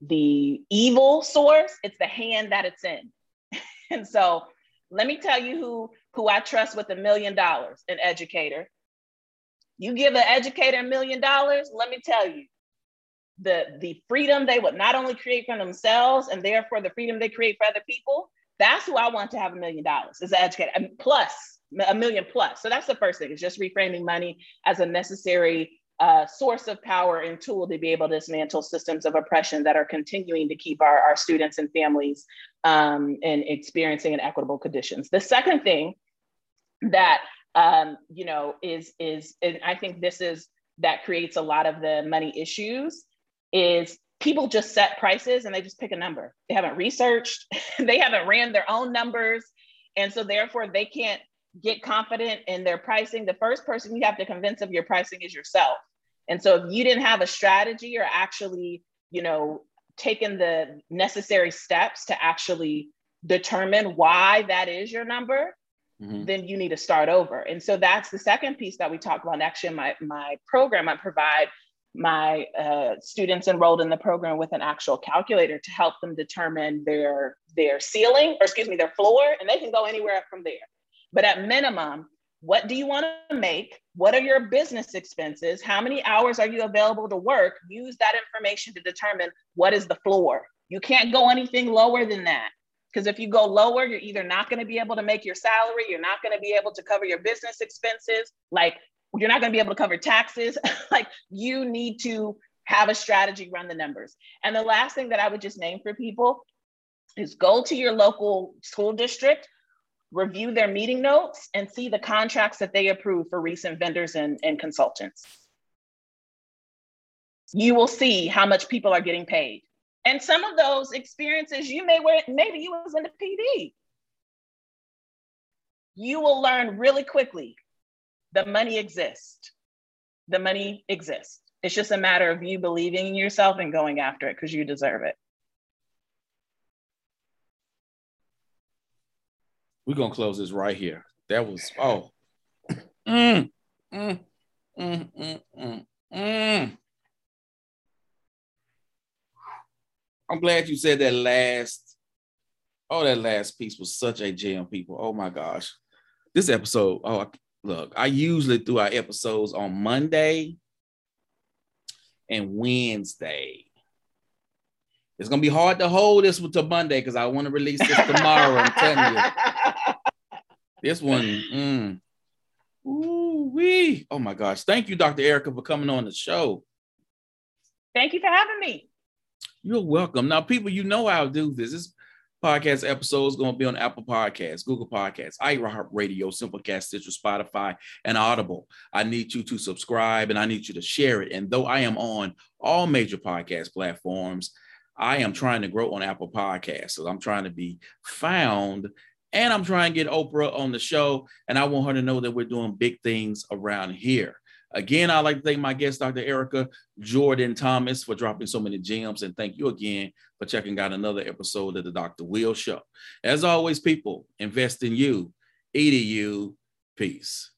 the evil source it's the hand that it's in and so let me tell you who who i trust with a million dollars an educator you give an educator a million dollars let me tell you the the freedom they would not only create for themselves and therefore the freedom they create for other people that's who i want to have a million dollars as an educator and plus a million plus so that's the first thing is just reframing money as a necessary uh, source of power and tool to be able to dismantle systems of oppression that are continuing to keep our, our students and families um, in experiencing inequitable conditions. The second thing that um, you know is is and I think this is that creates a lot of the money issues is people just set prices and they just pick a number. They haven't researched, they haven't ran their own numbers, and so therefore they can't get confident in their pricing, the first person you have to convince of your pricing is yourself. And so if you didn't have a strategy or actually, you know, taken the necessary steps to actually determine why that is your number, mm-hmm. then you need to start over. And so that's the second piece that we talk about. Actually, in my, my program, I provide my uh, students enrolled in the program with an actual calculator to help them determine their their ceiling or excuse me their floor and they can go anywhere from there but at minimum, what do you want to make? What are your business expenses? How many hours are you available to work? Use that information to determine what is the floor. You can't go anything lower than that. Because if you go lower, you're either not going to be able to make your salary, you're not going to be able to cover your business expenses, like you're not going to be able to cover taxes. like you need to have a strategy, run the numbers. And the last thing that I would just name for people is go to your local school district, review their meeting notes and see the contracts that they approve for recent vendors and, and consultants. You will see how much people are getting paid. And some of those experiences you may wear, maybe you was in the PD. You will learn really quickly the money exists. The money exists. It's just a matter of you believing in yourself and going after it because you deserve it. We're gonna close this right here. That was oh. Mm, mm, mm, mm, mm, mm. I'm glad you said that last. Oh, that last piece was such a gem, people. Oh my gosh. This episode, oh look, I usually do our episodes on Monday and Wednesday. It's gonna be hard to hold this one to Monday because I want to release this tomorrow. I'm telling you. This one, mm, ooh wee. Oh my gosh. Thank you, Dr. Erica, for coming on the show. Thank you for having me. You're welcome. Now, people, you know how to do this. This podcast episode is going to be on Apple Podcasts, Google Podcasts, iHeartRadio, Simplecast, Stitcher, Spotify, and Audible. I need you to subscribe and I need you to share it. And though I am on all major podcast platforms, I am trying to grow on Apple Podcasts. So I'm trying to be found And I'm trying to get Oprah on the show, and I want her to know that we're doing big things around here. Again, I'd like to thank my guest, Dr. Erica Jordan Thomas, for dropping so many gems. And thank you again for checking out another episode of the Dr. Will Show. As always, people, invest in you, EDU. Peace.